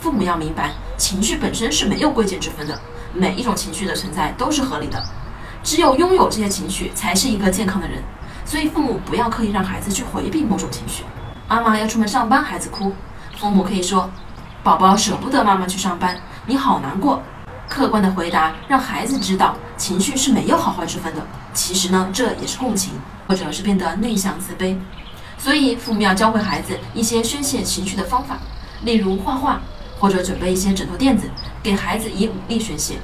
父母要明白，情绪本身是没有贵贱之分的，每一种情绪的存在都是合理的。只有拥有这些情绪，才是一个健康的人。所以父母不要刻意让孩子去回避某种情绪。妈妈要出门上班，孩子哭，父母可以说：“宝宝舍不得妈妈去上班，你好难过。”客观的回答让孩子知道，情绪是没有好坏之分的。其实呢，这也是共情，或者是变得内向自卑。所以父母要教会孩子一些宣泄情绪的方法，例如画画，或者准备一些枕头垫子，给孩子以武力宣泄。